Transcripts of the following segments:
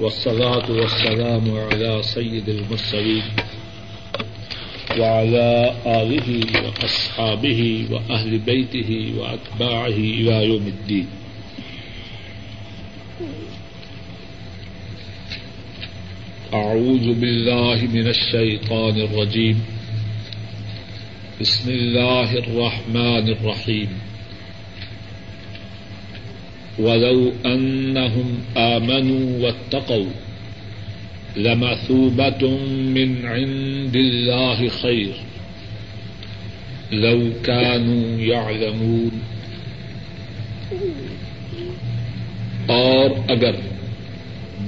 والصلاة والسلام على سيد المرسلين وعلى آله وأصحابه وأهل بيته وأتباعه إلى يوم الدين. أعوذ بالله من الشيطان الرجيم. بسم الله الرحمن الرحيم. ولو أنهم آمنوا واتقوا لمثوبة من عند الله خير لو كانوا يعلمون اور اگر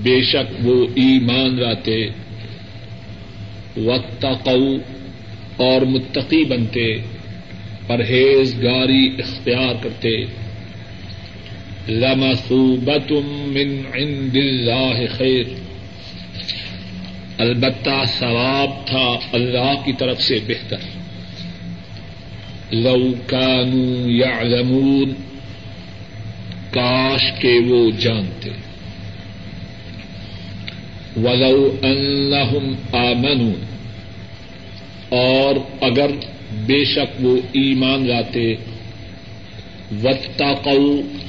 بے شک وہ ایمان لاتے واتقوا اور متقی بنتے، پرہیزگاری اختیار کرتے لمثوبت من عند اللہ خیر۔ البتہ ثواب تھا اللہ کی طرف سے بہتر۔ لو کانوا یعلمون، کاش کے وہ جانتے۔ ولو انہم آمنوا اور اگر بے شک وہ ایمان لاتے۔ واتقوا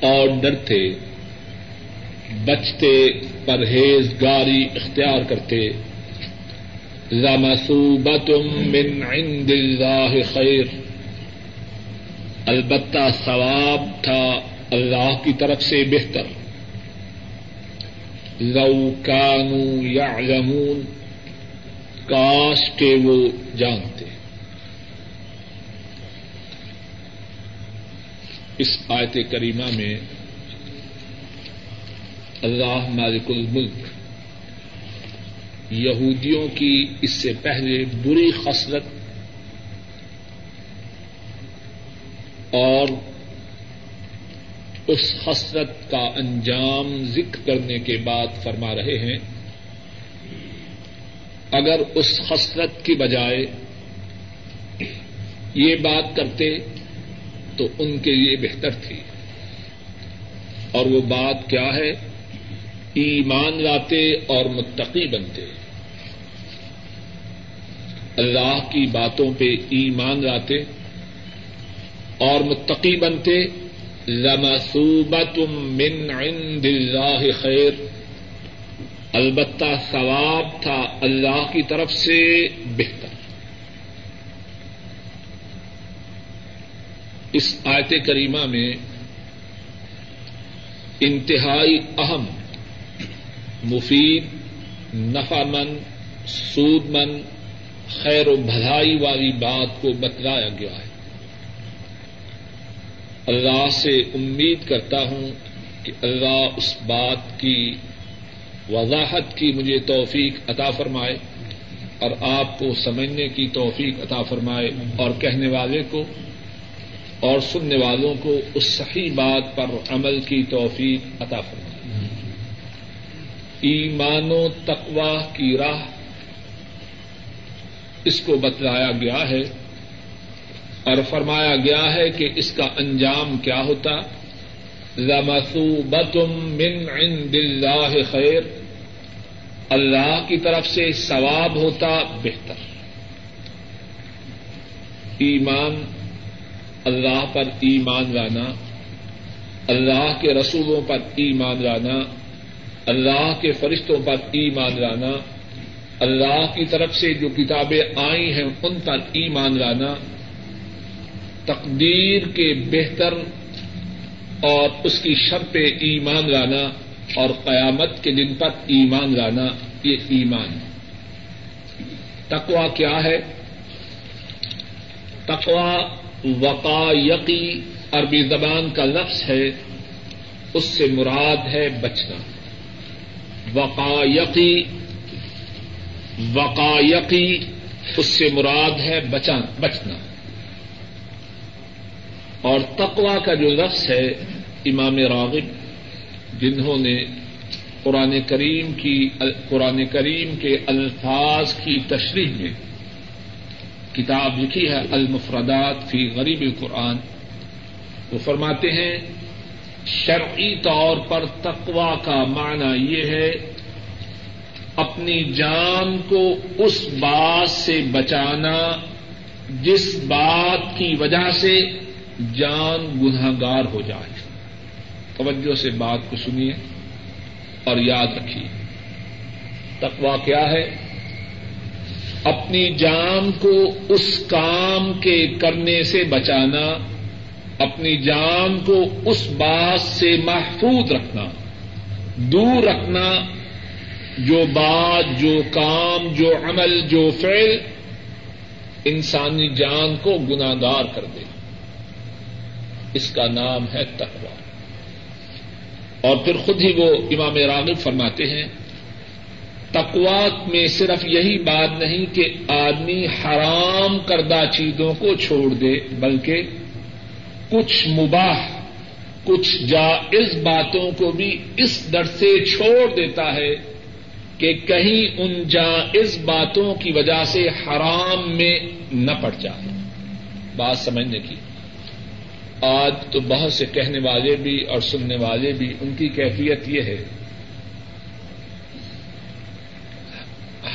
اور ڈرتے، بچتے، پرہیزگاری اختیار کرتے۔ لمثوبت من عند اللہ خیر۔ البتہ ثواب تھا اللہ کی طرف سے بہتر۔ لو کانوا یعلمون، کاش کے وہ جانتے۔ اس آیت کریمہ میں اللہ مالک الملک یہودیوں کی اس سے پہلے بری خصلت اور اس خصلت کا انجام ذکر کرنے کے بعد فرما رہے ہیں، اگر اس خصلت کی بجائے یہ بات کرتے تو ان کے لیے بہتر تھی۔ اور وہ بات کیا ہے؟ ایمان لاتے اور متقی بنتے۔ اللہ کی باتوں پہ ایمان لاتے اور متقی بنتے۔ لمسوبت من عند اللہ خیر البتہ ثواب تھا اللہ کی طرف سے بہتر۔ اس آیت کریمہ میں انتہائی اہم، مفید نفع مند سود مند خیر و بھلائی والی بات کو بتلایا گیا ہے۔ اللہ سے امید کرتا ہوں کہ اللہ اس بات کی وضاحت کی مجھے توفیق عطا فرمائے اور آپ کو سمجھنے کی توفیق عطا فرمائے اور کہنے والے کو اور سننے والوں کو اس صحیح بات پر عمل کی توفیق عطا فرمائے۔ ایمان و تقوا کی راہ اس کو بتلایا گیا ہے اور فرمایا گیا ہے کہ اس کا انجام کیا ہوتا؟ لمثوبت من عند اللہ خیر اللہ کی طرف سے ثواب ہوتا بہتر۔ ایمان اللہ پر ایمان لانا، اللہ کے رسولوں پر ایمان لانا، اللہ کے فرشتوں پر ایمان لانا، اللہ کی طرف سے جو کتابیں آئی ہیں ان پر ایمان لانا تقدیر کے بہتر اور اس کی شب پہ ایمان لانا اور قیامت کے دن پر ایمان لانا، یہ ایمان تقوا کیا ہے؟ تقوا وقایقی عربی زبان کا لفظ ہے، اس سے مراد ہے بچنا۔ وقایقی وقایقی اس سے مراد ہے بچنا۔ اور تقوا کا جو لفظ ہے، امام راغب، جنہوں نے قرآن کریم کی، قرآن کریم کے الفاظ کی تشریح میں کتاب لکھی ہے، المفردات فی غریب القرآن۔ وہ فرماتے ہیں، شرعی طور پر تقوا کا معنی یہ ہے، اپنی جان کو اس بات سے بچانا جس بات کی وجہ سے جان گناگار ہو جائے۔ توجہ سے بات کو سنیے اور یاد رکھیے۔ تقوا کیا ہے؟ اپنی جان کو اس کام کے کرنے سے بچانا، اپنی جان کو اس بات سے محفوظ رکھنا، دور رکھنا، جو بات، جو کام، جو عمل، جو فعل انسانی جان کو گناگار کر دے۔ اس کا نام ہے تقوا اور پھر خود ہی وہ امام راغب فرماتے ہیں تقوات میں صرف یہی بات نہیں کہ آدمی حرام کردہ چیزوں کو چھوڑ دے، بلکہ کچھ مباح، کچھ جائز باتوں کو بھی اس ڈر سے چھوڑ دیتا ہے کہ کہیں ان جائز باتوں کی وجہ سے حرام میں نہ پڑ جائے۔ بات سمجھنے کی۔ آج تو بہت سے کہنے والے بھی اور سننے والے بھی ان کی کیفیت یہ ہے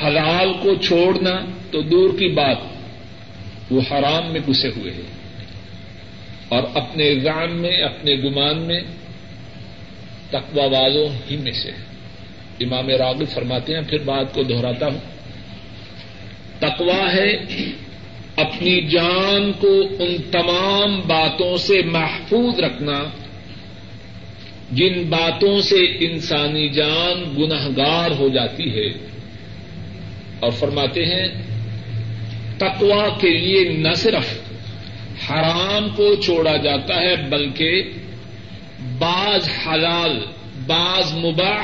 حلال کو چھوڑنا تو دور کی بات، وہ حرام میں گھسے ہوئے ہیں۔ اور اپنے رام میں، اپنے گمان میں تقوا والوں ہی میں سے امام راغب فرماتے ہیں، پھر بات کو دہراتا ہوں۔ تقوا ہے اپنی جان کو ان تمام باتوں سے محفوظ رکھنا، جن باتوں سے انسانی جان گنہگار ہو جاتی ہے۔ اور فرماتے ہیں تقوا کے لیے نہ صرف حرام کو چھوڑا جاتا ہے بلکہ بعض حلال، بعض مباح،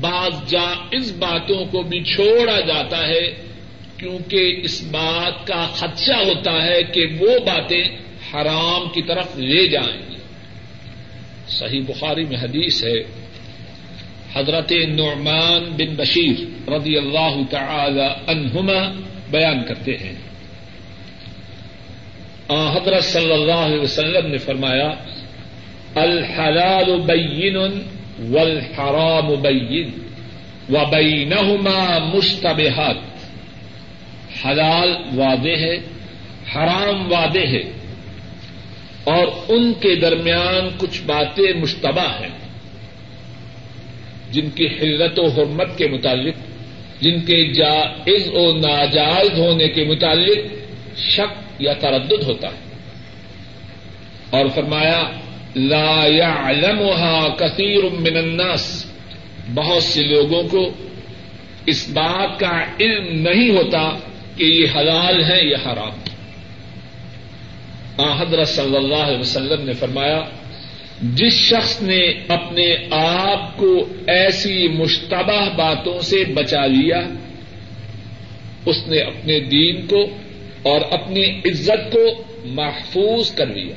بعض جائز باتوں کو بھی چھوڑا جاتا ہے کیونکہ اس بات کا خدشہ ہوتا ہے کہ وہ باتیں حرام کی طرف لے جائیں گی۔ صحیح بخاری میں حدیث ہے حضرت نعمان بن بشیر رضی اللہ تعالی عنہما بیان کرتے ہیں۔ حضرت صلی اللہ علیہ وسلم نے فرمایا، الحلال بین والحرام بین وبینہما مشتبہات۔ حلال وعدے ہے، حرام وعدے ہے اور ان کے درمیان کچھ باتیں مشتبہ ہیں۔ جن کی حلت و حرمت کے متعلق، جن کے جائز و ناجائز ہونے کے متعلق شک یا تردد ہوتا ہے۔ اور فرمایا، لا يعلمها كثير من الناس۔ بہت سے لوگوں کو اس بات کا علم نہیں ہوتا کہ یہ حلال ہے یا حرام۔ حضرت صلی اللہ علیہ وسلم نے فرمایا جس شخص نے اپنے آپ کو ایسی مشتبہ باتوں سے بچا لیا، اس نے اپنے دین کو اور اپنی عزت کو محفوظ کر لیا۔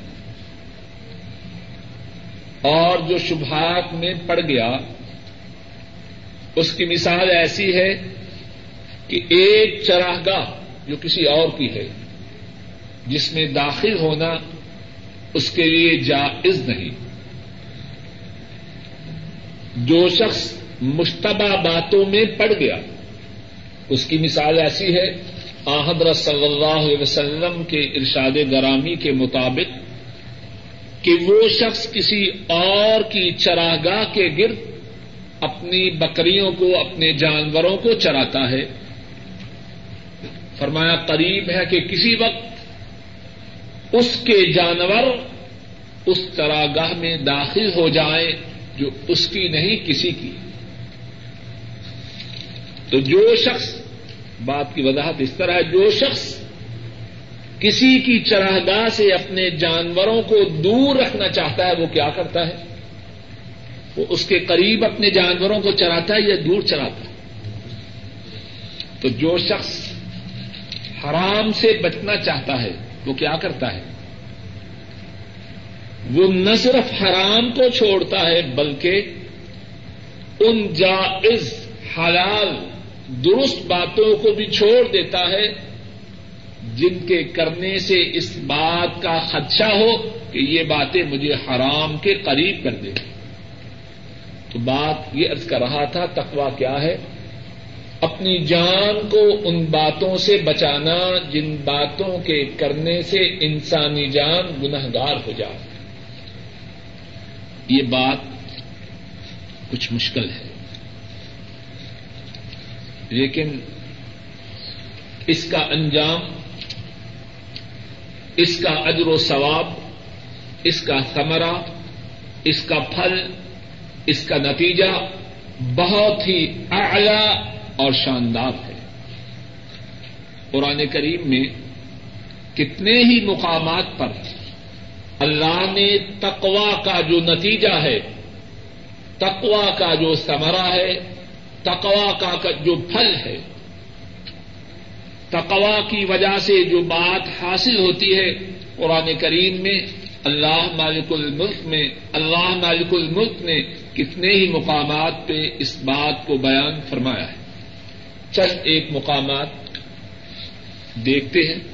اور جو شبہات میں پڑ گیا، اس کی مثال ایسی ہے کہ ایک چراہگاہ جو کسی اور کی ہے، جس میں داخل ہونا اس کے لیے جائز نہیں۔ جو شخص مشتبہ باتوں میں پڑ گیا۔ اس کی مثال ایسی ہے، آحدر صلی اللہ علیہ وسلم کے ارشاد گرامی کے مطابق کہ وہ شخص کسی اور کی چراگاہ کے گرد اپنی بکریوں کو، اپنے جانوروں کو چراتا ہے۔ فرمایا، قریب ہے کہ کسی وقت اس کے جانور اس چراگاہ میں داخل ہو جائیں۔ جو اس کی نہیں، کسی کی۔ تو جو شخص، بات کی وضاحت اس طرح ہے، جو شخص کسی کی چراگاہ سے اپنے جانوروں کو دور رکھنا چاہتا ہے، وہ کیا کرتا ہے؟ وہ اس کے قریب اپنے جانوروں کو چراتا ہے یا دور چراتا ہے؟ تو جو شخص حرام سے بچنا چاہتا ہے، وہ کیا کرتا ہے؟ وہ نہ صرف حرام کو چھوڑتا ہے بلکہ ان جائز، حلال، درست باتوں کو بھی چھوڑ دیتا ہے، جن کے کرنے سے اس بات کا خدشہ ہو کہ یہ باتیں مجھے حرام کے قریب کر دیں تو بات یہ ارض کر رہا تھا تقوا کیا ہے؟ اپنی جان کو ان باتوں سے بچانا، جن باتوں کے کرنے سے انسانی جان گنہگار ہو جائے یہ بات کچھ مشکل ہے۔ لیکن اس کا انجام، اس کا اجر و ثواب، اس کا ثمرہ، اس کا پھل، اس کا نتیجہ بہت ہی اعلی اور شاندار ہے۔ قرآن کریم میں کتنے ہی مقامات پر اللہ نے تقوا کا جو نتیجہ ہے تقوا کا جو ثمرہ ہے تقوا کا جو پھل ہے تقوا کی وجہ سے جو بات حاصل ہوتی ہے قرآن کریم میں، اللہ مالک الملک میں، اللہ مالک الملک نے کتنے ہی مقامات پہ اس بات کو بیان فرمایا ہے۔ چند ایک مقامات دیکھتے ہیں۔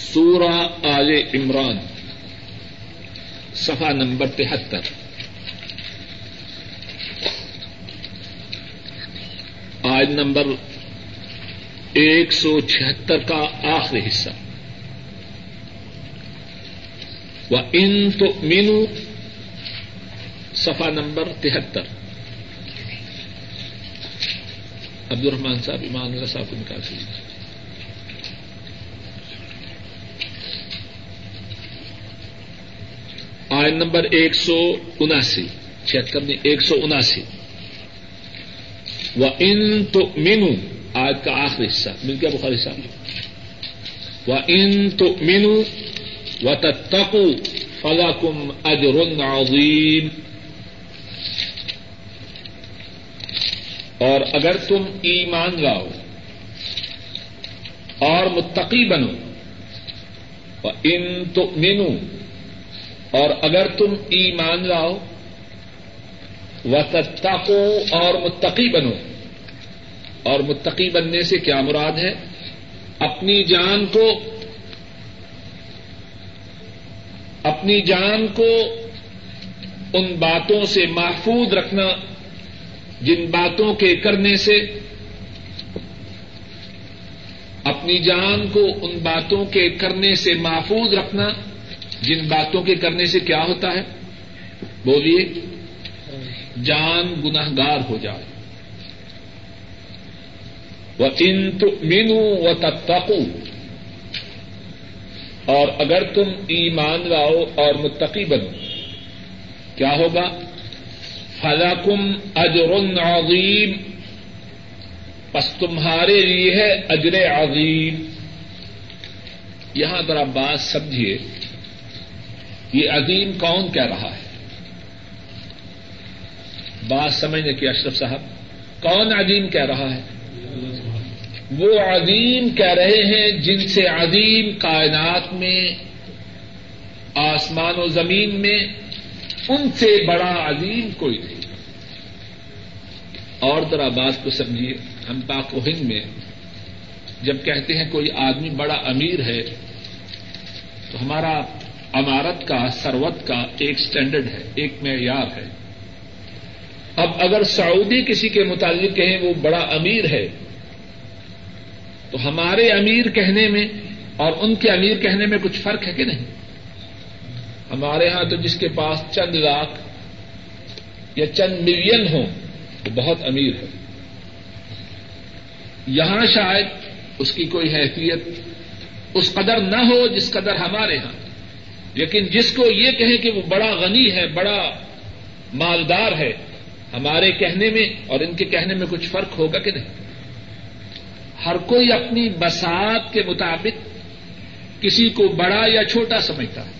سورہ آل عمران، صفحہ نمبر تہتر۔ آج نمبر ایک سو چھہتر کا آخری حصہ۔ وہ ان تو مینو سفا نمبر تہتر۔ عبد الرحمان صاحب، ایمان اللہ صاحب کو نکال سکتے آئن نمبر ایک سو اناسی، چھہتر میں ایک سو اناسی۔ وہ ان تو مینو آج کا آخری حصہ، مل گیا بخاری صاحب وہ ان تو مینو و تتقو فلاکم اجر عظیم اور اگر تم ایمان لاؤ اور متقی بنو ان تو مینو اور اگر تم ایمان لاؤ و اور متقی بنو۔ اور متقی بننے سے کیا مراد ہے؟ اپنی جان کو، اپنی جان کو ان باتوں سے محفوظ رکھنا، جن باتوں کے کرنے سے، اپنی جان کو ان باتوں کے کرنے سے محفوظ رکھنا۔ جن باتوں کے کرنے سے کیا ہوتا ہے؟ بولیے، جان گناہگار ہو جائے۔ وہ انت مینو و تتقو اور اگر تم ایمان لاؤ اور متقی بنو۔ کیا ہوگا؟ فلاکم اجر عظیم پس تمہارے لیے ہے اجر عظیم۔ یہاں ذرا بات سمجھیے۔ یہ عظیم کون کہہ رہا ہے؟ بات سمجھنے کی اشرف صاحب؟ کون عظیم کہہ رہا ہے؟ وہ عظیم کہہ رہے ہیں جن سے عظیم کائنات میں، آسمان و زمین میں ان سے بڑا عظیم کوئی نہیں۔ اور ذرا بات کو سمجھیے، ہم پاک و ہند میں جب کہتے ہیں کوئی آدمی بڑا امیر ہے، تو ہمارا عمارت کا سروت کا ایک اسٹینڈرڈ ہے، ایک معیار ہے۔ اب اگر سعودی کسی کے متعلق کہیں وہ بڑا امیر ہے، تو ہمارے امیر کہنے میں اور ان کے امیر کہنے میں کچھ فرق ہے کہ نہیں؟ ہمارے یہاں تو جس کے پاس چند لاکھ یا چند ملین ہوں، وہ بہت امیر ہے۔ یہاں شاید اس کی کوئی حیثیت اس قدر نہ ہو جس قدر ہمارے یہاں لیکن جس کو یہ کہیں کہ وہ بڑا غنی ہے، بڑا مالدار ہے، ہمارے کہنے میں اور ان کے کہنے میں کچھ فرق ہوگا کہ نہیں؟ ہر کوئی اپنی بسات کے مطابق کسی کو بڑا یا چھوٹا سمجھتا ہے۔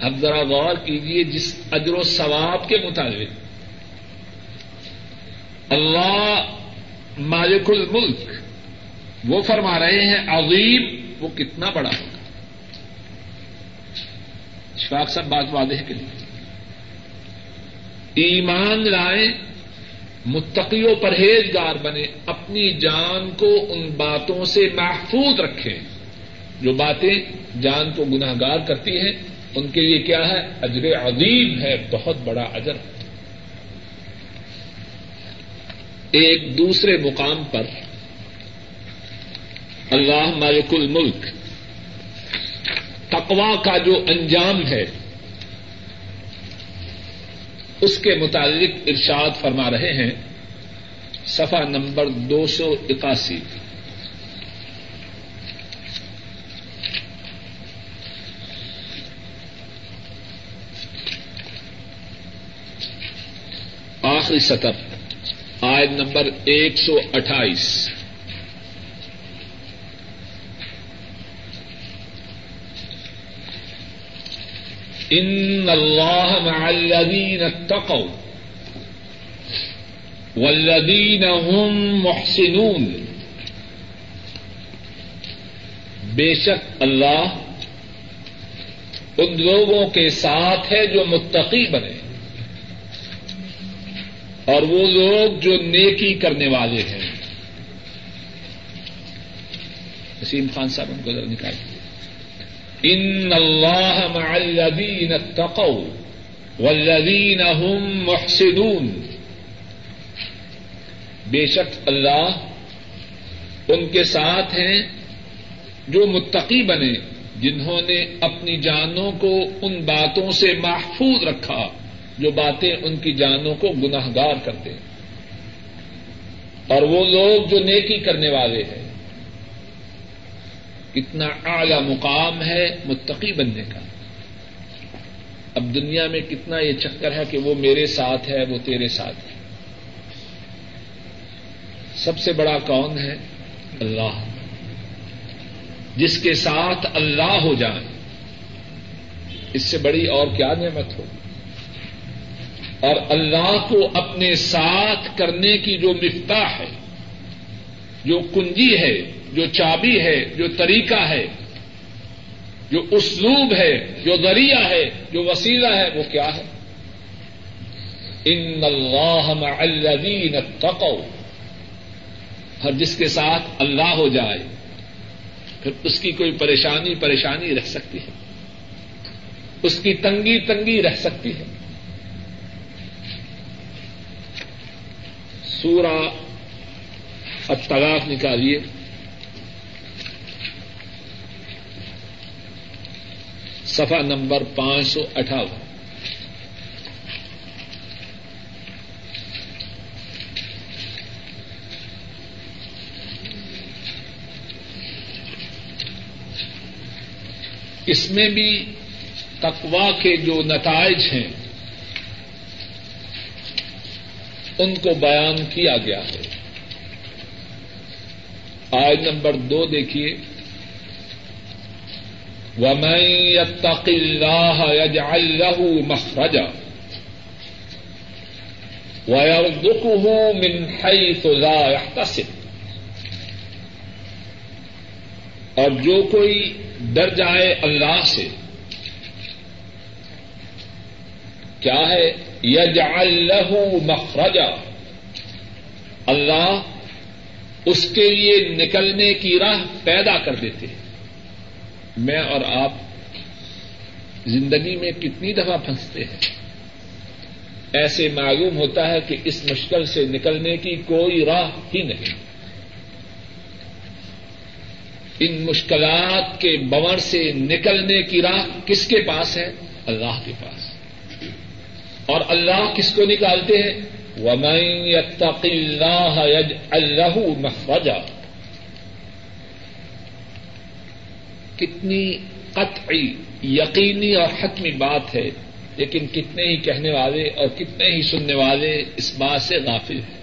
اب ذرا غور کیجیے جس اجر و ثواب کے مطابق۔ اللہ مالک الملک، وہ فرما رہے ہیں عظیم، وہ کتنا بڑا ہوگا؟ شفاق صاحب، بات واضح کے لیے ایمان لائیں متقی و پرہیزگار بنے، اپنی جان کو ان باتوں سے محفوظ رکھیں جو باتیں جان کو گناہ گار کرتی ہیں، ان کے لیے کیا ہے؟ اجر عظیم ہے، بہت بڑا اجر۔ ایک دوسرے مقام پر، اللہ مالک الملک تقوا کا جو انجام ہے، اس کے متعلق ارشاد فرما رہے ہیں سفا نمبر دو سو اکاسی۔ آخری سطر، آیت نمبر ایک سو اٹھائیس۔ ان اللہ مع الذین اتقوا والذین هم محسنون بے شک اللہ ان لوگوں کے ساتھ ہے جو متقی بنے اور وہ لوگ جو نیکی کرنے والے ہیں۔ نسیم خان صاحب ان کو ذرا نکال ان اللہ مع الذین اتقوا والذین هم محسنون بے شک اللہ ان کے ساتھ ہیں جو متقی بنے، جنہوں نے اپنی جانوں کو ان باتوں سے محفوظ رکھا جو باتیں ان کی جانوں کو گناہ گار کرتے ہیں اور وہ لوگ جو نیکی کرنے والے ہیں۔ کتنا اعلی مقام ہے متقی بننے کا۔ اب دنیا میں کتنا یہ چکر ہے کہ وہ میرے ساتھ ہے، وہ تیرے ساتھ ہے۔ سب سے بڑا کون ہے؟ اللہ۔ جس کے ساتھ اللہ ہو جائے، اس سے بڑی اور کیا نعمت ہو؟ اور اللہ کو اپنے ساتھ کرنے کی جو مفتاح ہے، جو کنجی ہے جو چابی ہے، جو طریقہ ہے، جو اسلوب ہے، جو ذریعہ ہے، جو وسیلہ ہے، وہ کیا ہے؟ ان اللہ مع الذین اتقوا۔ اور جس کے ساتھ اللہ ہو جائے، پھر اس کی کوئی پریشانی پریشانی رہ سکتی ہے۔ اس کی تنگی تنگی رہ سکتی ہے۔ سورہ الطلاق نکالیے۔ صفحہ نمبر پانچ سو اٹھاون اس میں بھی تقوا کے جو نتائج ہیں، ان کو بیان کیا گیا ہے۔ آئے نمبر دو دیکھیے۔ وَمَن يَتَّقِ اللَّهَ يَجْعَل لَّهُ مَخْرَجًا وَيَرْزُقْهُ مِنْ حَيْثُ لَا يَحْتَسِبُ اور جو کوئی ڈر جائے اللہ سے، کیا ہے؟ یجعل له مخرجا اللہ اس کے لیے نکلنے کی راہ پیدا کر دیتے ہیں۔ میں اور آپ زندگی میں کتنی دفعہ پھنستے ہیں۔ ایسے معلوم ہوتا ہے کہ اس مشکل سے نکلنے کی کوئی راہ ہی نہیں۔ ان مشکلات کے بور سے نکلنے کی راہ کس کے پاس ہے؟ اللہ کے پاس۔ اور اللہ کس کو نکالتے ہیں؟ وَمَن يَتَّقِ اللَّهَ يَجْعَل لَّهُ مَخْرَجًا۔ کتنی قطعی یقینی اور حتمی بات ہے، لیکن کتنے ہی کہنے والے اور کتنے ہی سننے والے اس بات سے غافل ہیں۔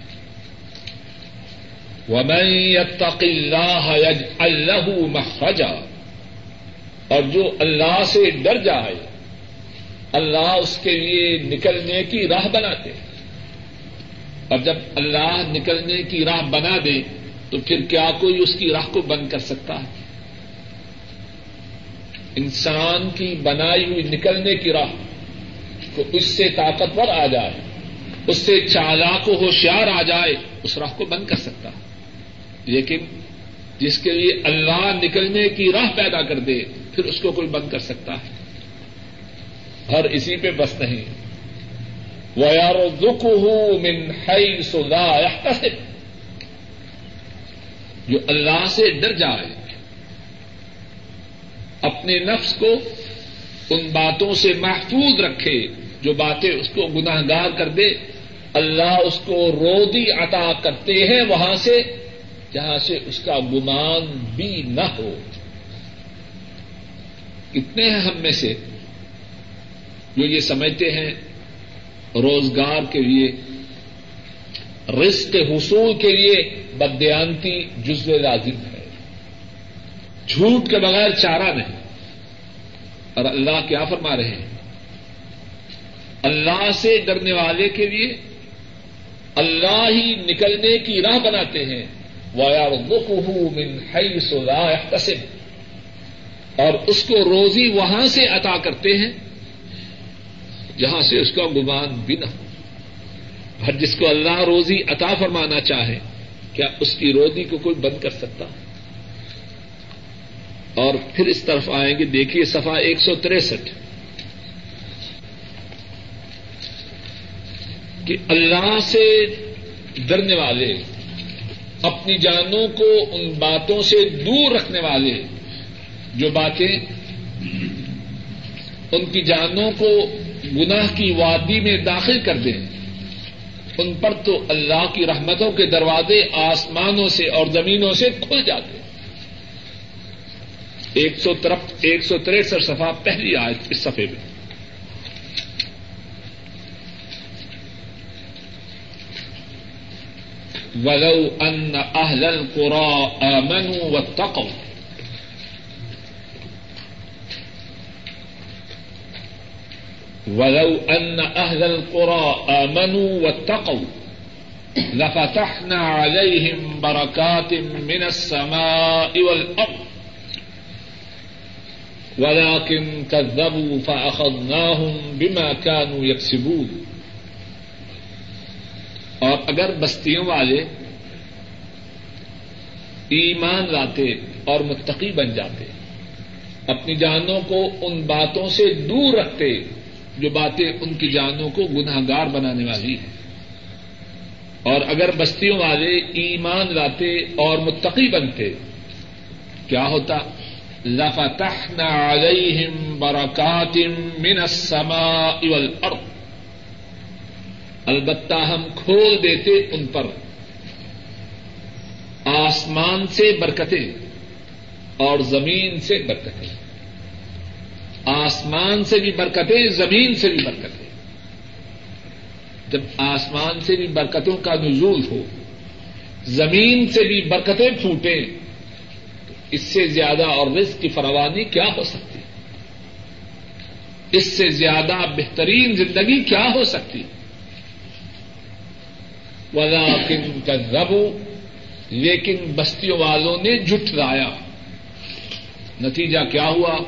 وَمَن يَتَّقِ اللَّهَ يَجْعَل لَّهُ مَخْرَجًا۔ اور جو اللہ سے ڈر جائے، اللہ اس کے لیے نکلنے کی راہ بناتے۔ اور جب اللہ نکلنے کی راہ بنا دے، تو پھر کیا کوئی اس کی راہ کو بند کر سکتا ہے؟ انسان کی بنائی ہوئی نکلنے کی راہ کو اس سے طاقتور آ جائے، اس سے چالاک و ہوشیار آ جائے، اس راہ کو بند کر سکتا لیکن جس کے لیے اللہ نکلنے کی راہ پیدا کر دے، پھر اس کو کوئی بند کر سکتا ہے۔ ہر اسی پہ بس نہیں۔ وہ یار دکھ ہوں من ہئی جو اللہ سے ڈر جائے اپنے نفس کو ان باتوں سے محفوظ رکھے، جو باتیں اس کو گناہ گار کر دے۔ اللہ اس کو رودی عطا کرتے ہیں وہاں سے، جہاں سے اس کا گمان بھی نہ ہو۔ کتنے ہیں ہم میں سے جو یہ سمجھتے ہیں روزگار کے لیے، رزق حصول کے لیے بدیانتی جزو لازم ہے جھوٹ کے بغیر چارہ نہیں۔ اور اللہ کیا فرما رہے ہیں؟ اللہ سے ڈرنے والے کے لیے اللہ ہی نکلنے کی راہ بناتے ہیں۔ من اور اس کو روزی وہاں سے عطا کرتے ہیں، جہاں سے اس کا گمان بھی نہ ہو ہر جس کو اللہ روزی عطا فرمانا چاہے، کیا اس کی روزی کو کوئی بند کر سکتا؟ اور پھر اس طرف آئیں گے، دیکھیے سفا ایک سو تریسٹھ۔ کہ اللہ سے ڈرنے والے، اپنی جانوں کو ان باتوں سے دور رکھنے والے، جو باتیں ان کی جانوں کو گناہ کی وادی میں داخل کر دیں، ان پر تو اللہ کی رحمتوں کے دروازے آسمانوں سے اور زمینوں سے کھل جاتے ایک سو ایک سو تریسٹھ سفا پہلی آئے اس سفے میں۔ ولو ان اهل القرى امنوا واتقوا۔ ولو ان اهل القرى امنوا واتقوا۔ لفتحنا عليهم بركات من السماء والارض ولكن كذبوا فاخذناهم بما كانوا يكسبون۔ اور اگر بستیوں والے ایمان لاتے اور متقی بن جاتے، اپنی جانوں کو ان باتوں سے دور رکھتے جو باتیں ان کی جانوں کو گناہ گار بنانے والی ہیں۔ اور اگر بستیوں والے ایمان لاتے اور متقی بنتے، کیا ہوتا؟ لفتحنا علیہم برکات من السماء والارض البتہ ہم کھول دیتے ان پر. آسمان سے برکتیں اور زمین سے برکتیں. آسمان سے بھی برکتیں، زمین سے بھی برکتیں. جب آسمان سے بھی برکتوں کا نزول ہو، زمین سے بھی برکتیں پھوٹیں اس سے زیادہ اور رزق کی فروانی کیا ہو سکتی؟ اس سے زیادہ بہترین زندگی کیا ہو سکتی؟ ولاکن کا لیکن بستیوں والوں نے جٹلایا نتیجہ کیا ہوا؟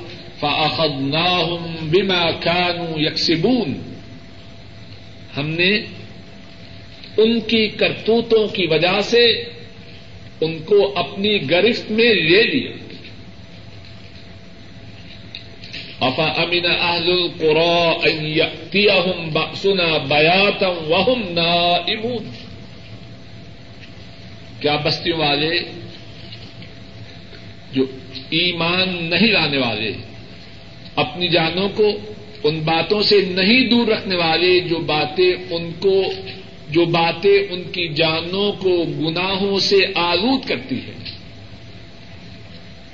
فاخد ناہم بیما کانو یکسبون ہم نے ان کی کرتوتوں کی وجہ سے ان کو اپنی گرفت میں لے لیا۔ افا امین اہل القرا باسنا بیاتم وہم نائمون۔ کیا بستیوں والے جو ایمان نہیں لانے والے، اپنی جانوں کو ان باتوں سے نہیں دور رکھنے والے جو باتیں ان کو جو باتیں ان کی جانوں کو گناہوں سے آلود کرتی ہے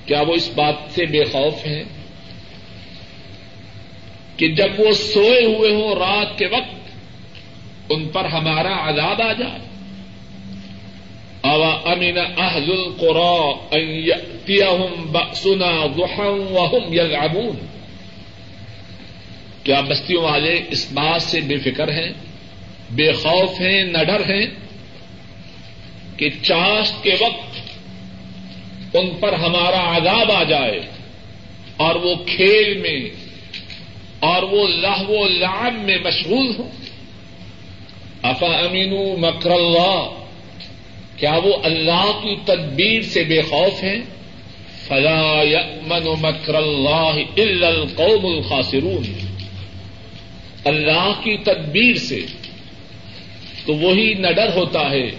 کیا وہ اس بات سے بے خوف ہیں؟ کہ جب وہ سوئے ہوئے ہوں رات کے وقت، ان پر ہمارا عذاب آ جائے۔ اوا امین اہل القرا یاتیہم بأسنا ضحا وهم کیا بستیوں والے اس بات سے بے فکر ہیں؟ بے خوف ہیں، نہ ڈر ہیں کہ چاش کے وقت ان پر ہمارا عذاب آ جائے اور وہ کھیل میں اور وہ لاہو لعب میں مشغول ہوں۔ افا امین مکر اللہ، کیا وہ اللہ کی تدبیر سے بے خوف ہیں؟ فلا یأمن مکر اللہ الا القوم الخاسرون۔ اللہ کی تدبیر سے تو وہی نڈر ہوتا ہے،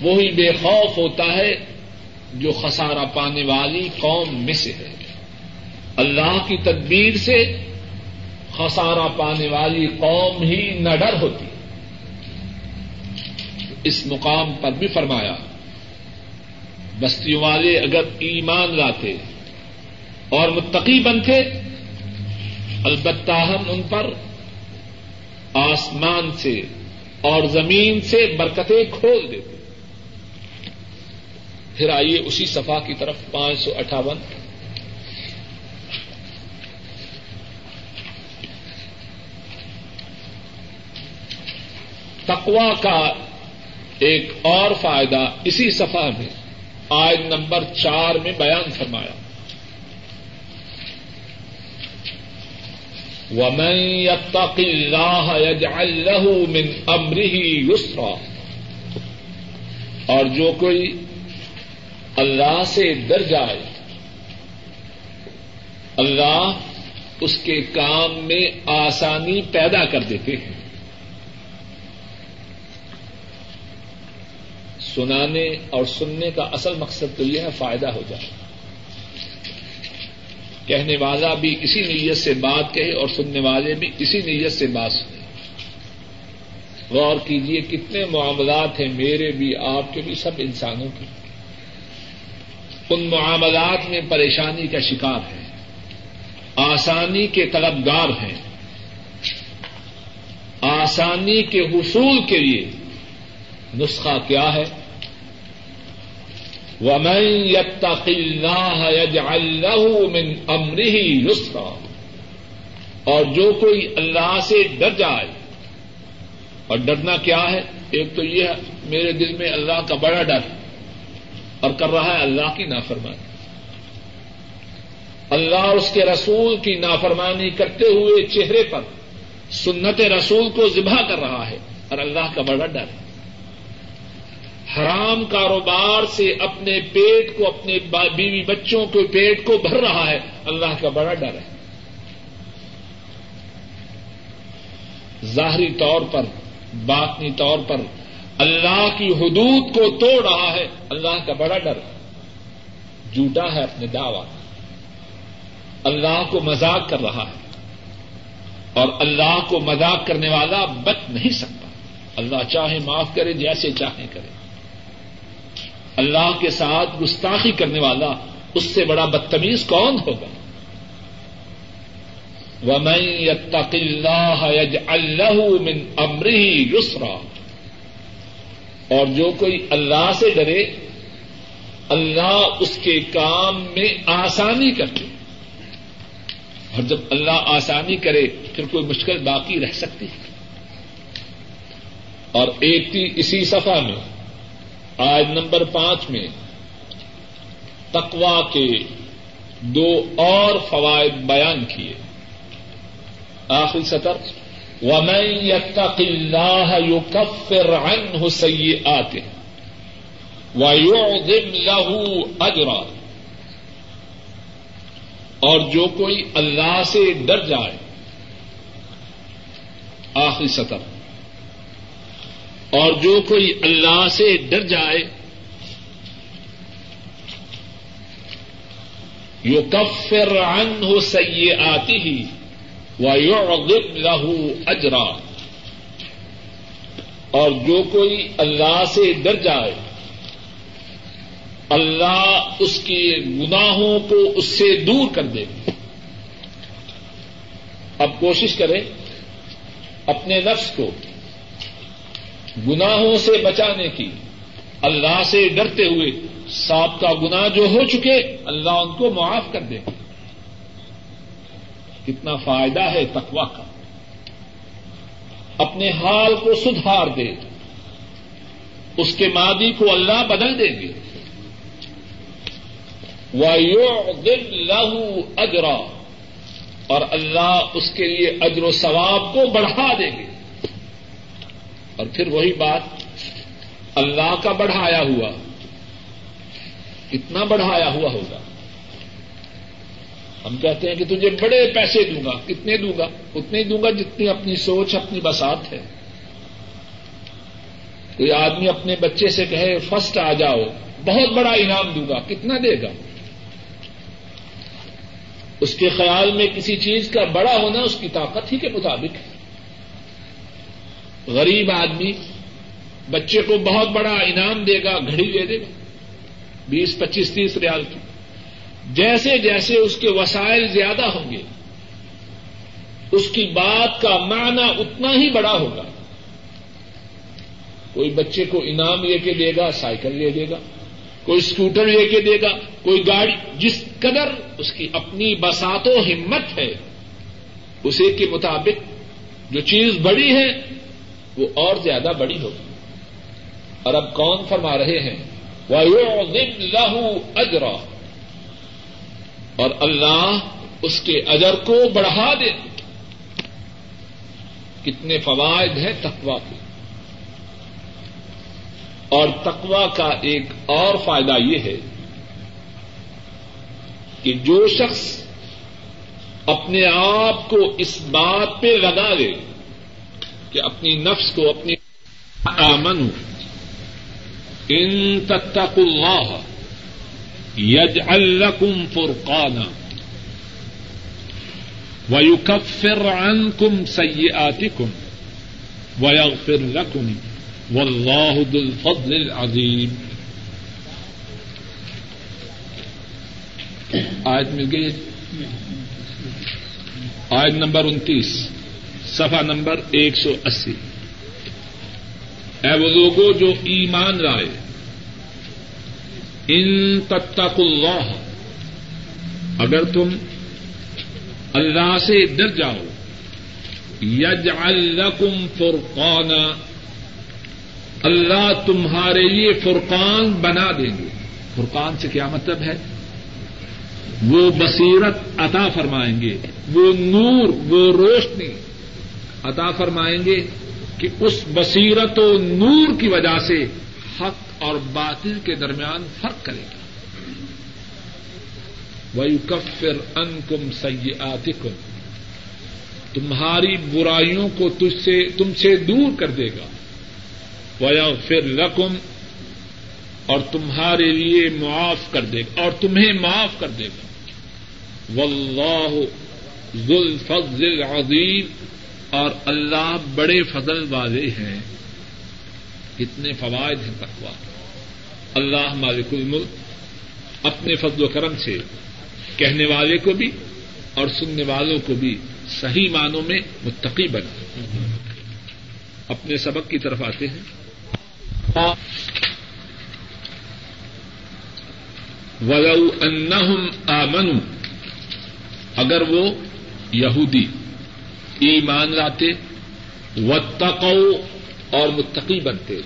وہی بے خوف ہوتا ہے جو خسارہ پانے والی قوم میں سے ہے۔ اللہ کی تدبیر سے خسارہ پانے والی قوم ہی نڈر ہوتی۔ اس مقام پر بھی فرمایا، بستیوں والے اگر ایمان لاتے اور متقی بنتے، البتہ ہم ان پر آسمان سے اور زمین سے برکتیں کھول دیتے پھر آئیے اسی صفا کی طرف پانچ سو اٹھاون۔ تقوا کا ایک اور فائدہ اسی صفحہ میں آئن نمبر چار میں بیان فرمایا۔ ومن يتق الله يجعل له من امره يسرا اور جو کوئی اللہ سے ڈر جائے، اللہ اس کے کام میں آسانی پیدا کر دیتے ہیں۔ سنانے اور سننے کا اصل مقصد تو یہ ہے فائدہ ہو جائے۔ کہنے والا بھی اسی نیت سے بات کہے اور سننے والے بھی اسی نیت سے بات سنے غور کیجیے کتنے معاملات ہیں میرے بھی، آپ کے بھی، سب انسانوں کے۔ ان معاملات میں پریشانی کا شکار ہے آسانی کے طلبگار ہیں۔ آسانی کے حصول کے لیے نسخہ کیا ہے؟ ومن يتق الله يجعل له من امره يسرا اور جو کوئی اللہ سے ڈر جائے، اور ڈرنا کیا ہے؟ ایک تو یہ میرے دل میں اللہ کا بڑا ڈر اور کر رہا ہے اللہ کی نافرمانی۔ اللہ اور اس کے رسول کی نافرمانی کرتے ہوئے چہرے پر سنت رسول کو ذبح کر رہا ہے اور اللہ کا بڑا ڈر ہے۔ حرام کاروبار سے اپنے پیٹ کو، اپنے بیوی بچوں کے پیٹ کو بھر رہا ہے۔ اللہ کا بڑا ڈر ہے۔ ظاہری طور پر، باطنی طور پر اللہ کی حدود کو توڑ رہا ہے۔ اللہ کا بڑا ڈر جھوٹا ہے اپنے دعوی۔ اللہ کو مذاق کر رہا ہے۔ اور اللہ کو مذاق کرنے والا بچ نہیں سکتا۔ اللہ چاہے، معاف کرے، جیسے چاہے کرے۔ اللہ کے ساتھ گستاخی کرنے والا اس سے بڑا بدتمیز کون ہوگا؟ ومن يتق الله يجعل له من امره يسرا اور جو کوئی اللہ سے ڈرے، اللہ اس کے کام میں آسانی کرتے اور جب اللہ آسانی کرے، پھر کوئی مشکل باقی رہ سکتی ہے۔ اور ایک تھی اسی صفحہ میں۔ آج نمبر پانچ میں تقوا کے دو اور فوائد بیان کیے۔ آخری سطر، ومن يتق الله يكفر عنه سيئاته ويعظم له اجرا اور جو کوئی اللہ سے ڈر جائے، آخری سطر۔ اور جو کوئی اللہ سے ڈر جائے یو کفر ان ہو سی آتی ہی و یو اجرا۔ اور جو کوئی اللہ سے ڈر جائے، اللہ اس کے گناہوں کو اس سے دور کر دے۔ اب کوشش کریں اپنے نفس کو گناہوں سے بچانے کی، اللہ سے ڈرتے ہوئے سانپ کا گنا جو ہو چکے، اللہ ان کو معاف کر دے۔ کتنا فائدہ ہے تقوا کا۔ اپنے حال کو سدھار دے۔ اس کے مادی کو اللہ بدل دیں گے۔ لہو اجرا اور اللہ اس کے لیے اجر و ثواب کو بڑھا دیں گے۔ اور پھر وہی بات اللہ کا بڑھایا ہوا کتنا بڑھایا ہوا ہوگا۔ ہم کہتے ہیں کہ تجھے بڑے پیسے دوں گا، کتنے دوں گا؟ اتنے دوں گا جتنی اپنی سوچ، اپنی بسات ہے۔ کوئی آدمی اپنے بچے سے کہے فرسٹ آ جاؤ، بہت بڑا انعام دوں گا، کتنا دے گا؟ اس کے خیال میں کسی چیز کا بڑا ہونا اس کی طاقت ہی کے مطابق ہے۔ غریب آدمی بچے کو بہت بڑا انعام دے گا، گھڑی دے دے گا۔ بیس، پچیس، تیس ریال کی۔ جیسے جیسے اس کے وسائل زیادہ ہوں گے، اس کی بات کا معنی اتنا ہی بڑا ہوگا۔ کوئی بچے کو انعام لے کے دے گا، سائیکل لے دے گا، کوئی اسکوٹر لے کے دے گا، کوئی گاڑی، جس قدر اس کی اپنی بسات و ہمت ہے اسے کے مطابق جو چیز بڑی ہے وہ اور زیادہ بڑی ہوگی۔ اور اب کون فرما رہے ہیں؟ اجرا اور اللہ اس کے اجر کو بڑھا دے۔ کتنے فوائد ہیں تقوا کے۔ اور تقوا کا ایک اور فائدہ یہ ہے کہ جو شخص اپنے آپ کو اس بات پہ لگا لے کہ اپنی نفس کو اپنی آمن ان تتقوا اللہ یج الکم فرقانا ويكفر عنكم سيئاتكم ويغفر لكم واللہ ذو الفضل العظیم۔ آیت مل گئی؟ آیت نمبر انتیس۔ صفحہ نمبر ایک سو اسی۔ اے وہ لوگوں جو ایمان لائے، ان تتق اللہ، اگر تم اللہ سے ڈر جاؤ یج لکم فرقانا، اللہ تمہارے لیے فرقان بنا دیں گے۔ فرقان سے کیا مطلب ہے؟ وہ بصیرت عطا فرمائیں گے، وہ نور، وہ روشنی عطا فرمائیں گے کہ اس بصیرت و نور کی وجہ سے حق اور باطل کے درمیان فرق کرے گا۔ ویو کفر ان کم سی تمہاری برائیوں کو تم سے دور کر دے گا۔ ویا پھر رقم اور تمہارے لیے معاف کر دے گا۔ اور تمہیں معاف کر دے گا۔ واللہ ذو الفضل العظیم اور اللہ بڑے فضل والے ہیں۔ کتنے فوائد ہیں تقوا اللہ مالک الملک اپنے فضل و کرم سے کہنے والے کو بھی اور سننے والوں کو بھی صحیح معنوں میں متقی بنا۔ اپنے سبق کی طرف آتے ہیں۔ ولو انہم آمنو اگر وہ یہودی ایمان لاتے وتقو اور متقی بنتے۔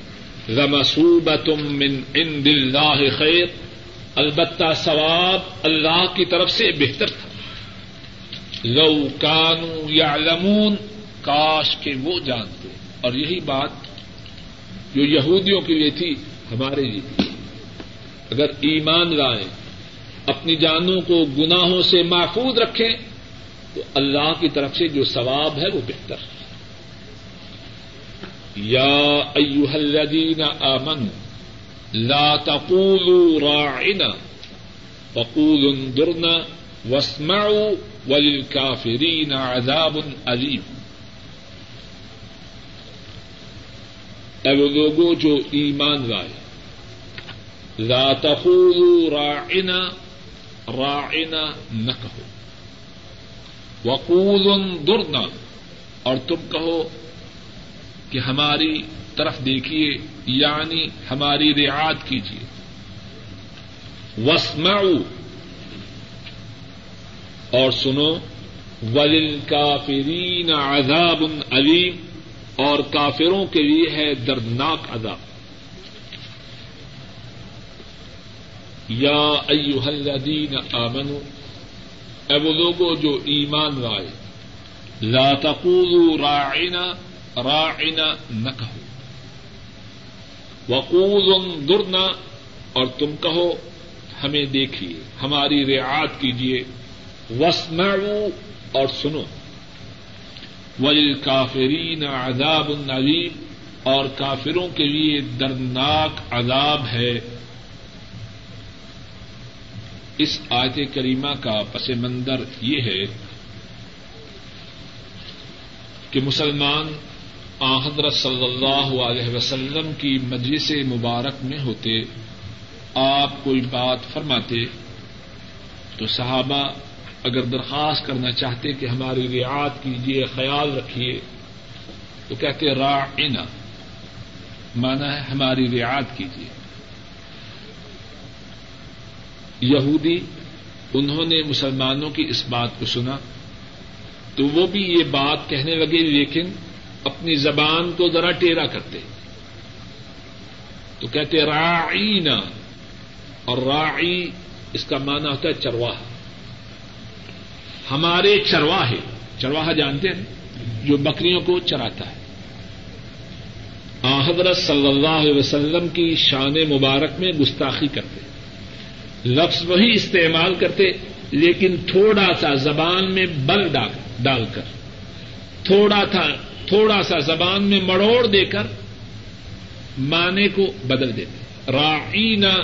رمسوبتم من عند اللہ خیر۔ البتہ ثواب اللہ کی طرف سے بہتر تھا۔ لو کانو یا کاش کے وہ جانتے۔ اور یہی بات جو یہودیوں کے لیے تھی، ہمارے لیے تھی۔ اگر ایمان لائیں، اپنی جانوں کو گناہوں سے محفوظ رکھیں تو اللہ کی طرف سے جو ثواب ہے وہ بہتر ہے۔ یا ایوہ الذین آمنوا، لا تقولوا راعنا، وقولوا انظرنا واسمعوا وللكافرین عذاب علیم۔ اے وہ لوگوں جو ایمان لائے، لا تقولوا راعنا راعنا نہ کہو۔ وقولوا انظرنا اور تم کہو کہ ہماری طرف دیکھیے یعنی ہماری رعایت کیجیے۔ وسمعوا اور سنو ولل کافرین عذاب علیم اور کافروں کے لیے ہے دردناک عذاب۔ یا ایوہ الذین آمنوا اے وہ لوگوں جو ایمان لائے، لا تقولوا راعنا راعنا نہ کہو۔ وقول درنا اور تم کہو، ہمیں دیکھیے، ہماری رعایت کیجیے۔ وسمعوا اور سنو۔ ول کافرین عذاب العلیم اور کافروں کے لیے دردناک عذاب ہے۔ اس آیت کریمہ کا پس منظر یہ ہے کہ مسلمان آ حضرت صلی اللہ علیہ وسلم کی مجلس مبارک میں ہوتے، آپ کوئی بات فرماتے، تو صحابہ اگر درخواست کرنا چاہتے کہ ہماری رعایت کیجیے خیال رکھیے، تو کہتے راعنا مانا ہے ہماری رعایت کیجیے یہودی، انہوں نے مسلمانوں کی اس بات کو سنا، تو وہ بھی یہ بات کہنے لگے، لیکن اپنی زبان کو ذرا ٹیرا کرتے۔ تو کہتے راعینا اور راعی اس کا معنی ہوتا ہے چرواہ۔ ہمارے چرواہے چرواہا جانتے ہیں؟ جو بکریوں کو چراتا ہے۔ حضرت صلی اللہ علیہ وسلم کی شان مبارک میں گستاخی کرتے۔ ہیں لفظ وہی استعمال کرتے، لیکن تھوڑا سا زبان میں بل ڈال کر، تھوڑا تھا، تھوڑا سا زبان میں مڑوڑ دے کر معنی کو بدل دیتے۔ رائنا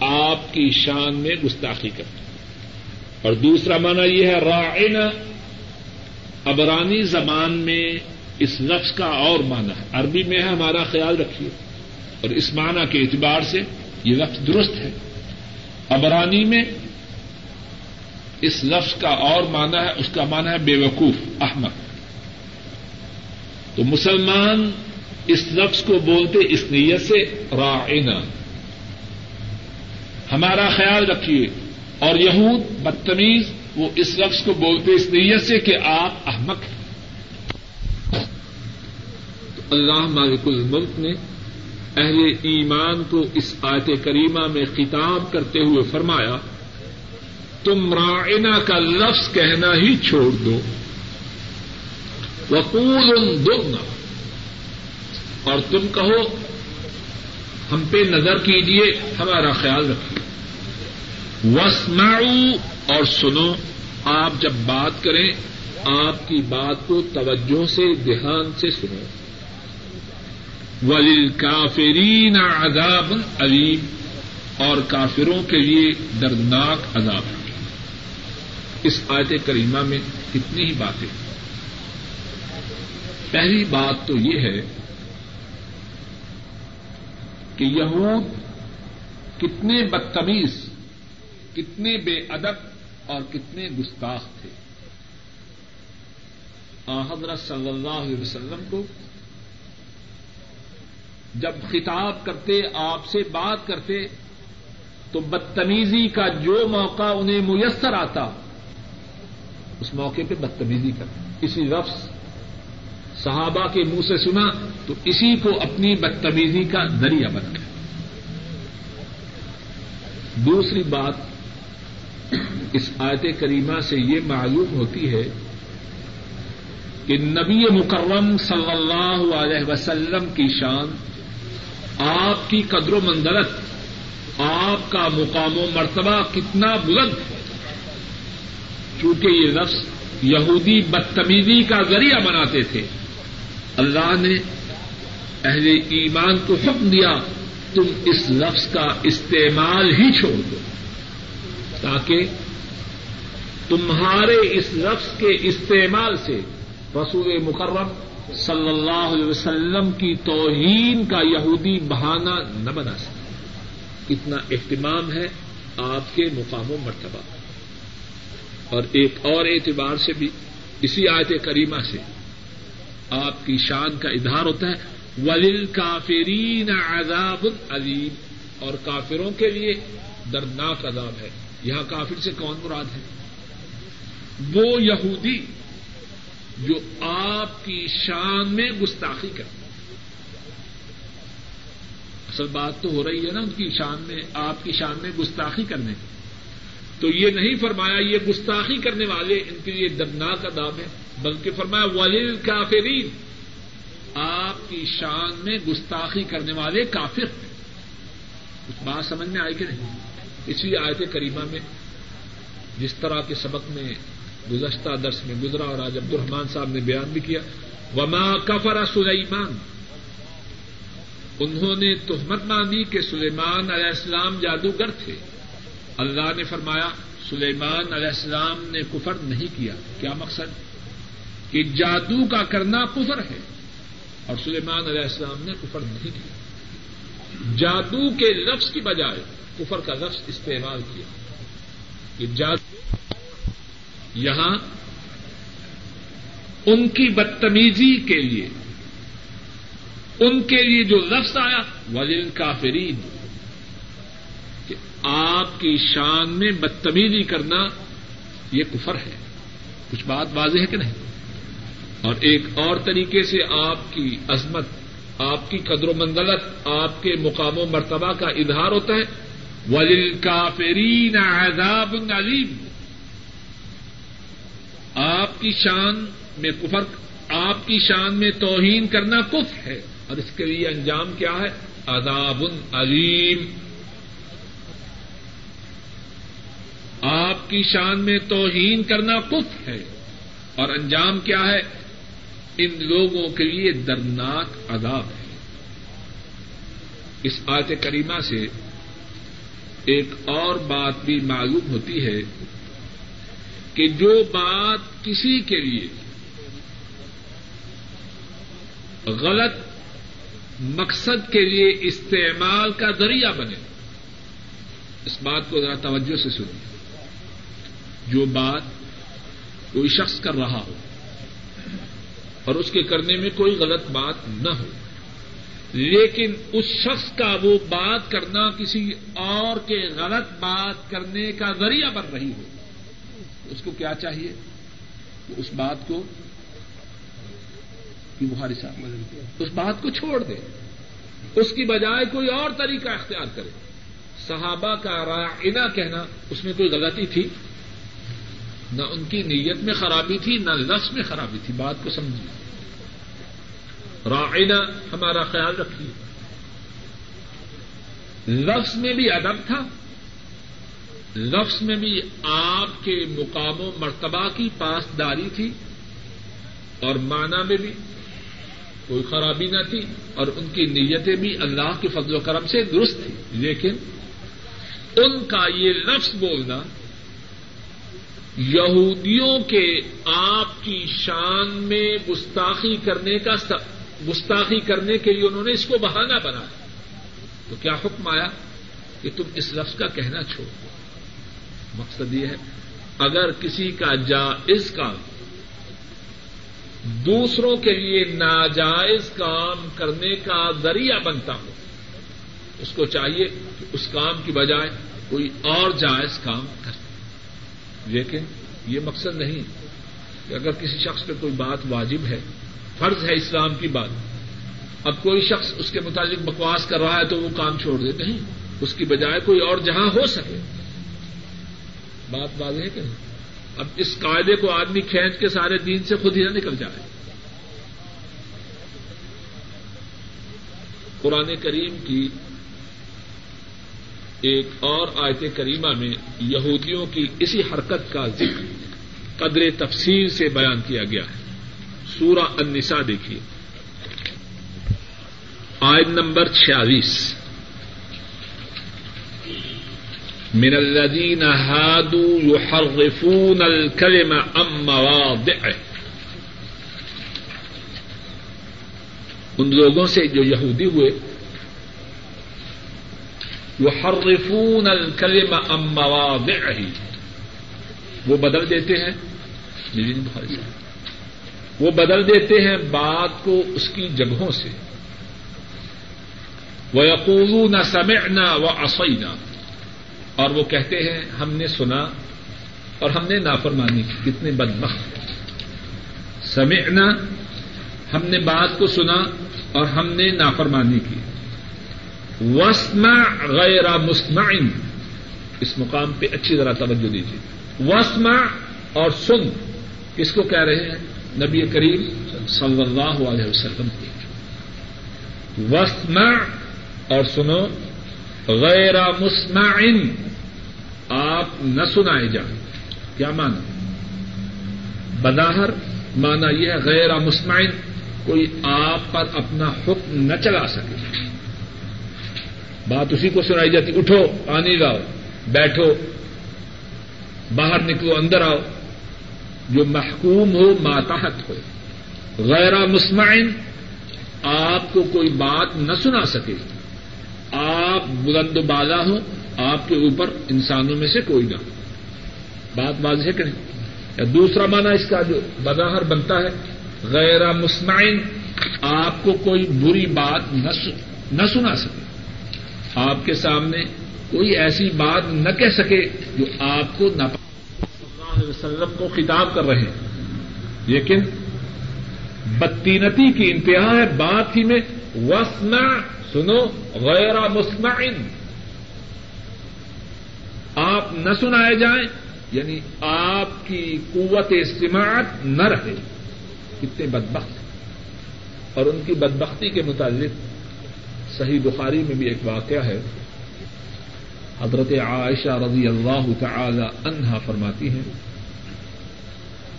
آپ کی شان میں گستاخی کرتے۔ اور دوسرا معنی یہ ہے رائنا ابرانی زبان میں اس لفظ کا اور معنی ہے۔ عربی میں ہے ہمارا خیال رکھیے، اور اس معنی کے اعتبار سے یہ لفظ درست ہے۔ ابرانی میں اس لفظ کا اور معنی ہے، اس کا معنی ہے بے وقوف احمد۔ تو مسلمان اس لفظ کو بولتے اس نیت سے رائنا ہمارا خیال رکھیے، اور یہود بدتمیز وہ اس لفظ کو بولتے اس نیت سے کہ آپ احمد۔ ہیں تو اللہ مالک الملک نے اہل ایمان کو اس آیت کریمہ میں خطاب کرتے ہوئے فرمایا، تم رائنا کا لفظ کہنا ہی چھوڑ دو۔ وقول دگنا اور تم کہو، ہم پہ نظر کیجیے ہمارا خیال رکھیے۔ وسمعوا اور سنو، آپ جب بات کریں، آپ کی بات کو توجہ سے، دھیان سے سنو۔ ولیل کافرین عذاب علیم اور کافروں کے لیے دردناک عذاب۔ اس آیت کریمہ میں کتنی ہی باتیں۔ پہلی بات تو یہ ہے کہ یہود کتنے بدتمیز، کتنے بے ادب اور کتنے گستاخ تھے۔ حضرت صلی اللہ علیہ وسلم کو جب خطاب کرتے، آپ سے بات کرتے، تو بدتمیزی کا جو موقع انہیں میسر آتا، اس موقع پہ بدتمیزی کرتے اسی لفظ صحابہ کے منہ سے سنا، تو اسی کو اپنی بدتمیزی کا ذریعہ بنا۔ دوسری بات، اس آیت کریمہ سے یہ معلوم ہوتی ہے کہ نبی مکرم صلی اللہ علیہ وسلم کی شان آپ کی قدر و مندرت آپ کا مقام و مرتبہ کتنا بلند ہے۔ چونکہ یہ لفظ یہودی بدتمیزی کا ذریعہ بناتے تھے۔ اللہ نے اہل ایمان کو حکم دیا، تم اس لفظ کا استعمال ہی چھوڑ دو۔ تاکہ تمہارے اس لفظ کے استعمال سے رسول مکرم صلی اللہ علیہ وسلم کی توہین کا یہودی بہانہ نہ بنا سکے کتنا اہتمام ہے آپ کے مقام و مرتبہ۔ اور ایک اور اعتبار سے بھی اسی آیت کریمہ سے آپ کی شان کا اظہار ہوتا ہے۔ ولیل کافرین عذاب علیم اور کافروں کے لیے دردناک عذاب ہے۔ یہاں کافر سے کون مراد ہے؟ وہ یہودی جو آپ کی شان میں گستاخی کرتے اصل بات تو ہو رہی ہے نا ان کی شان میں، آپ کی شان میں گستاخی کرنے تو یہ نہیں فرمایا یہ گستاخی کرنے والے ان کے لیے دردناک اداب ہے بلکہ فرمایا ولیل کافرین، آپ آپ کی شان میں گستاخی کرنے والے کافر ہیں۔ کچھ بات سمجھ میں آئی کہ نہیں؟ اسی آیت کریمہ میں جس طرح کے سبق میں گزشتہ درس میں گزرا اور آج عبد الرحمان صاحب نے بیان بھی کیا۔ وما کفر سلیمان انہوں نے تہمت باندھی کہ سلیمان علیہ السلام جادوگر تھے۔ اللہ نے فرمایا، سلیمان علیہ السلام نے کفر نہیں کیا۔ کیا مقصد؟ کہ جادو کا کرنا کفر ہے۔ اور سلیمان علیہ السلام نے کفر نہیں کیا۔ جادو کے لفظ کی بجائے کفر کا لفظ استعمال کیا۔ کہ جادو یہاں ان کی بدتمیزی کے لیے، ان کے لیے جو لفظ آیا ولیل کافرین، کہ آپ کی شان میں بدتمیزی کرنا یہ کفر ہے۔ کچھ بات واضح ہے کہ نہیں؟ اور ایک اور طریقے سے آپ کی عظمت، آپ کی قدر و منزلت، آپ کے مقام و مرتبہ کا اظہار ہوتا ہے۔ ولیل کافرین عذاب علیم۔ آپ کی شان میں کفر، آپ کی شان میں توہین کرنا کف ہے۔ اور اس کے لیے انجام کیا ہے؟ عذاب علیم۔ آپ کی شان میں توہین کرنا کف ہے۔ اور انجام کیا ہے؟ ان لوگوں کے لیے دردناک عذاب ہے۔ اس آیت کریمہ سے ایک اور بات بھی معلوم ہوتی ہے۔ کہ جو بات کسی کے لیے غلط مقصد کے لیے استعمال کا ذریعہ بنے، اس بات کو ذرا توجہ سے سنیے۔ جو بات کوئی شخص کر رہا ہو اور اس کے کرنے میں کوئی غلط بات نہ ہو، لیکن اس شخص کا وہ بات کرنا کسی اور کے غلط بات کرنے کا ذریعہ بن رہی ہو اس کو کیا چاہیے؟ اس بات کو بخاری صاحب اس بات کو چھوڑ دے۔ اس کی بجائے کوئی اور طریقہ اختیار کرے۔ صحابہ کا رائنا کہنا اس میں کوئی غلطی تھی؟ نہ ان کی نیت میں خرابی تھی، نہ لفظ میں خرابی تھی۔ بات کو سمجھیے۔ رائنا ہمارا خیال رکھیے۔ لفظ میں بھی ادب تھا۔ لفظ میں بھی آپ کے مقام و مرتبہ کی پاسداری تھی اور معنی میں بھی کوئی خرابی نہ تھی اور ان کی نیتیں بھی اللہ کے فضل و کرم سے درست تھی لیکن ان کا یہ لفظ بولنا یہودیوں کے آپ کی شان میں گستاخی کرنے کا گستاخی کرنے کے لیے انہوں نے اس کو بہانہ بنایا۔ تو کیا حکم آیا کہ تم اس لفظ کا کہنا چھوڑ مقصد یہ ہے، اگر کسی کا جائز کام دوسروں کے لیے ناجائز کام کرنے کا ذریعہ بنتا ہو، اس کو چاہیے کہ اس کام کی بجائے کوئی اور جائز کام کر لیکن یہ مقصد نہیں کہ اگر کسی شخص پہ کوئی بات واجب ہے، فرض ہے اسلام کی بات، اب کوئی شخص اس کے متعلق بکواس کر رہا ہے تو وہ کام چھوڑ دے نہیں اس کی بجائے کوئی اور جہاں ہو سکے۔ بات واضح ہے کہ اب اس قاعدے کو آدمی کھینچ کے سارے دین سے خود ہی نہ نکل جائے۔ قرآن کریم کی ایک اور آیت کریمہ میں یہودیوں کی اسی حرکت کا ذکر قدر تفصیل سے بیان کیا گیا ہے۔ سورہ النساء دیکھیے۔ آیت نمبر چھیالیس۔ من الذين هادوا يحرفون الكلم عن مواضعه. ان لوگوں سے جو یہودی ہوئے، يحرفون الكلم عن مواضعه. وہ بدل دیتے ہیں وہ بدل دیتے ہیں بات کو اس کی جگہوں سے۔ وَيَقُولُونَ سَمِعْنَا وَعَصَيْنَا۔ اور وہ کہتے ہیں، ہم نے سنا اور ہم نے نافرمانی کی۔ کتنے بدبخت۔ سمعنا، ہم نے بات کو سنا اور ہم نے نافرمانی کی۔ وسما غیر مسمعن اس مقام پہ اچھی طرح توجہ دیجیے وسما اور سن۔ کس کو کہہ رہے ہیں؟ نبی کریم صلی اللہ علیہ وسلم کی وسما اور سنو۔ غیر مسمعن۔ آپ نہ سنائے جائیں۔ کیا مانا؟ بداہر مانا یہ ہے غیر مسمعن، کوئی آپ پر اپنا حکم نہ چلا سکے۔ بات اسی کو سنائی جاتی، اٹھو، پانی لاؤ، بیٹھو، باہر نکلو، اندر آؤ۔ جو محکوم ہو، ماتحت ہو۔ غیر مسمعن، آپ کو کوئی بات نہ سنا سکے۔ آپ بلند بالا ہو آپ کے اوپر انسانوں میں سے کوئی نہ ہو۔ بات واضح کریں یا دوسرا معنی اس کا جو بظاہر بنتا ہے، غیر مسمعن آپ کو کوئی بری بات نہ سنا سکے۔ آپ کے سامنے کوئی ایسی بات نہ کہہ سکے جو آپ کو نہ وسلم کو خطاب کر رہے ہیں۔ لیکن بدتینتی کی انتہا ہے، بات ہی میں وسنا سنو، غیر مسمعن۔ آپ نہ سنائے جائیں یعنی آپ کی قوت استماعت نہ رہے۔ کتنے بدبخت۔ اور ان کی بدبختی کے متعلق صحیح بخاری میں بھی ایک واقعہ ہے۔ حضرت عائشہ رضی اللہ تعالی عنہا فرماتی ہیں۔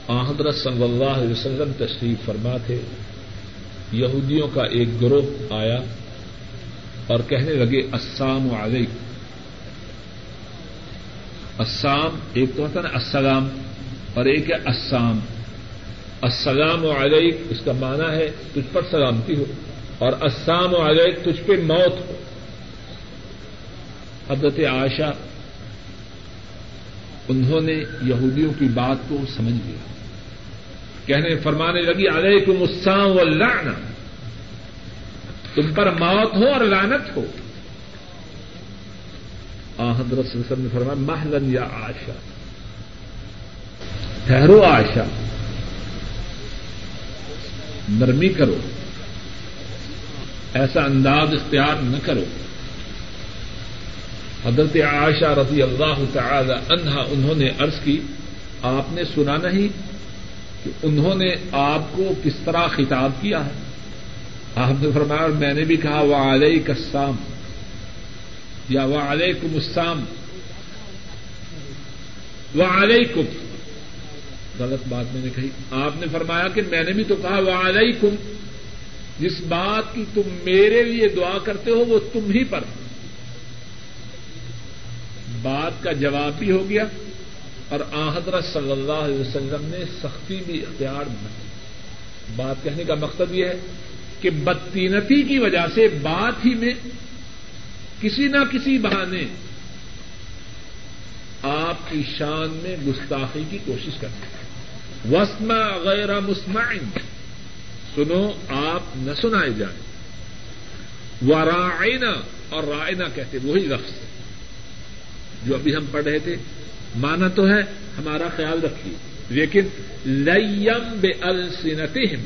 حضرت صلی اللہ علیہ وسلم تشریف فرما تھے یہودیوں کا ایک گروہ آیا اور کہنے لگے اسام علیک اسام ایک تو ہوتا نا، السلام، اور ایک ہے اسام السلام علیک اس کا معنی ہے تجھ پر سلامتی ہو، اور اسام علیک تجھ پہ موت ہو۔ حضرت عائشہ، انہوں نے یہودیوں کی بات کو سمجھ لیا۔ کہنے فرمانے لگی، علیکم السلام واللعنہ۔ تم پر موت ہو اور لعنت ہو۔ حضرت صلی اللہ علیہ وسلم نے فرمایا، محلن یا آشا ٹھہرو آشا نرمی کرو۔ ایسا انداز اختیار نہ کرو۔ حضرت عائشہ رضی اللہ تعالی عنہا انہوں نے عرض کی، آپ نے سنا نہیں کہ انہوں نے آپ کو کس طرح خطاب کیا ہے؟ آپ نے فرمایا اور میں نے بھی کہا وہ علیہ کسام یا وہ علیہ کم اسام وہ علیہ کم غلط بات میں نے کہی۔ آپ نے فرمایا کہ میں نے بھی تو کہا وہ علیہ کم جس بات کی تم میرے لیے دعا کرتے ہو، وہ تم ہی پر۔ بات کا جواب بھی ہو گیا۔ اور آ حضرت صلی اللہ علیہ وسلم نے سختی بھی اختیار نہ بات کہنے کا مقصد یہ ہے کہ بدتینتی کی وجہ سے بات ہی میں کسی نہ کسی بہانے آپ کی شان میں گستاخی کی کوشش کرتے ہیں۔ وسما غیر مسمعن سنو، آپ نہ سنائے جائیں۔ وہ رائنا اور رائنا کہتے وہی لفظ جو ابھی ہم پڑھ رہے تھے۔ مانا تو ہے ہمارا خیال رکھیے۔ لیکن لیم بے السنتہم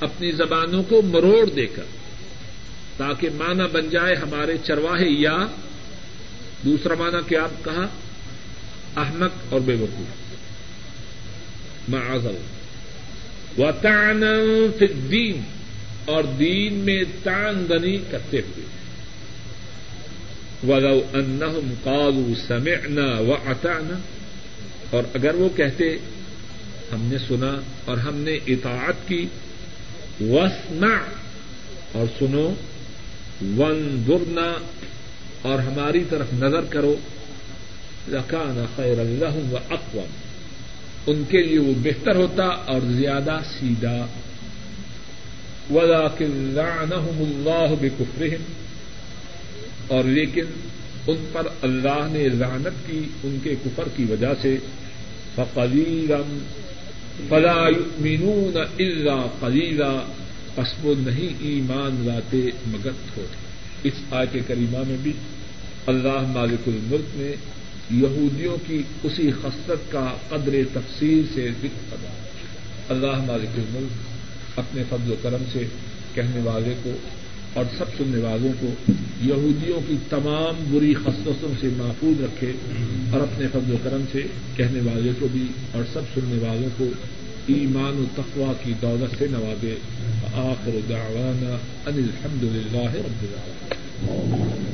اپنی زبانوں کو مروڑ دے کر، تاکہ مانا بن جائے ہمارے چرواہے یا، دوسرا مانا کیا آپ کہا؟ احمد اور بے وقوف۔ معذل و تان دین اور دین میں تان دنی کرتے ہوئے۔ ولو انہم قالوا سمعنا و اور اگر وہ کہتے ہم نے سنا اور ہم نے اطاعت کی وسمع اور سنو ون درنا اور ہماری طرف نظر کرو، لکان خیر اللہ و اقوام ان کے لیے وہ بہتر ہوتا اور زیادہ سیدھا۔ لعنهم اللہ بکفرهم اور لیکن ان پر اللہ نے لعنت کی ان کے کفر کی وجہ سے۔ فقلیلا فلا يؤمنون الا قلیلا پس وہ نہیں ایمان لاتے مگر تھوڑے۔ اس آیت کریمہ میں بھی اللہ مالک الملک نے یہودیوں کی اسی خصلت کا قدر تفصیل سے ذکر کرا اللہ مالک الملک اپنے فضل و کرم سے کہنے والے کو اور سب سننے والوں کو یہودیوں کی تمام بری خصلتوں سے محفوظ رکھے اور اپنے فضل و کرم سے کہنے والے کو بھی اور سب سننے والوں کو ایمان و تقوا کی دولت سے نوازے۔ آخر دعوانا ان الحمد للہ رب العالمين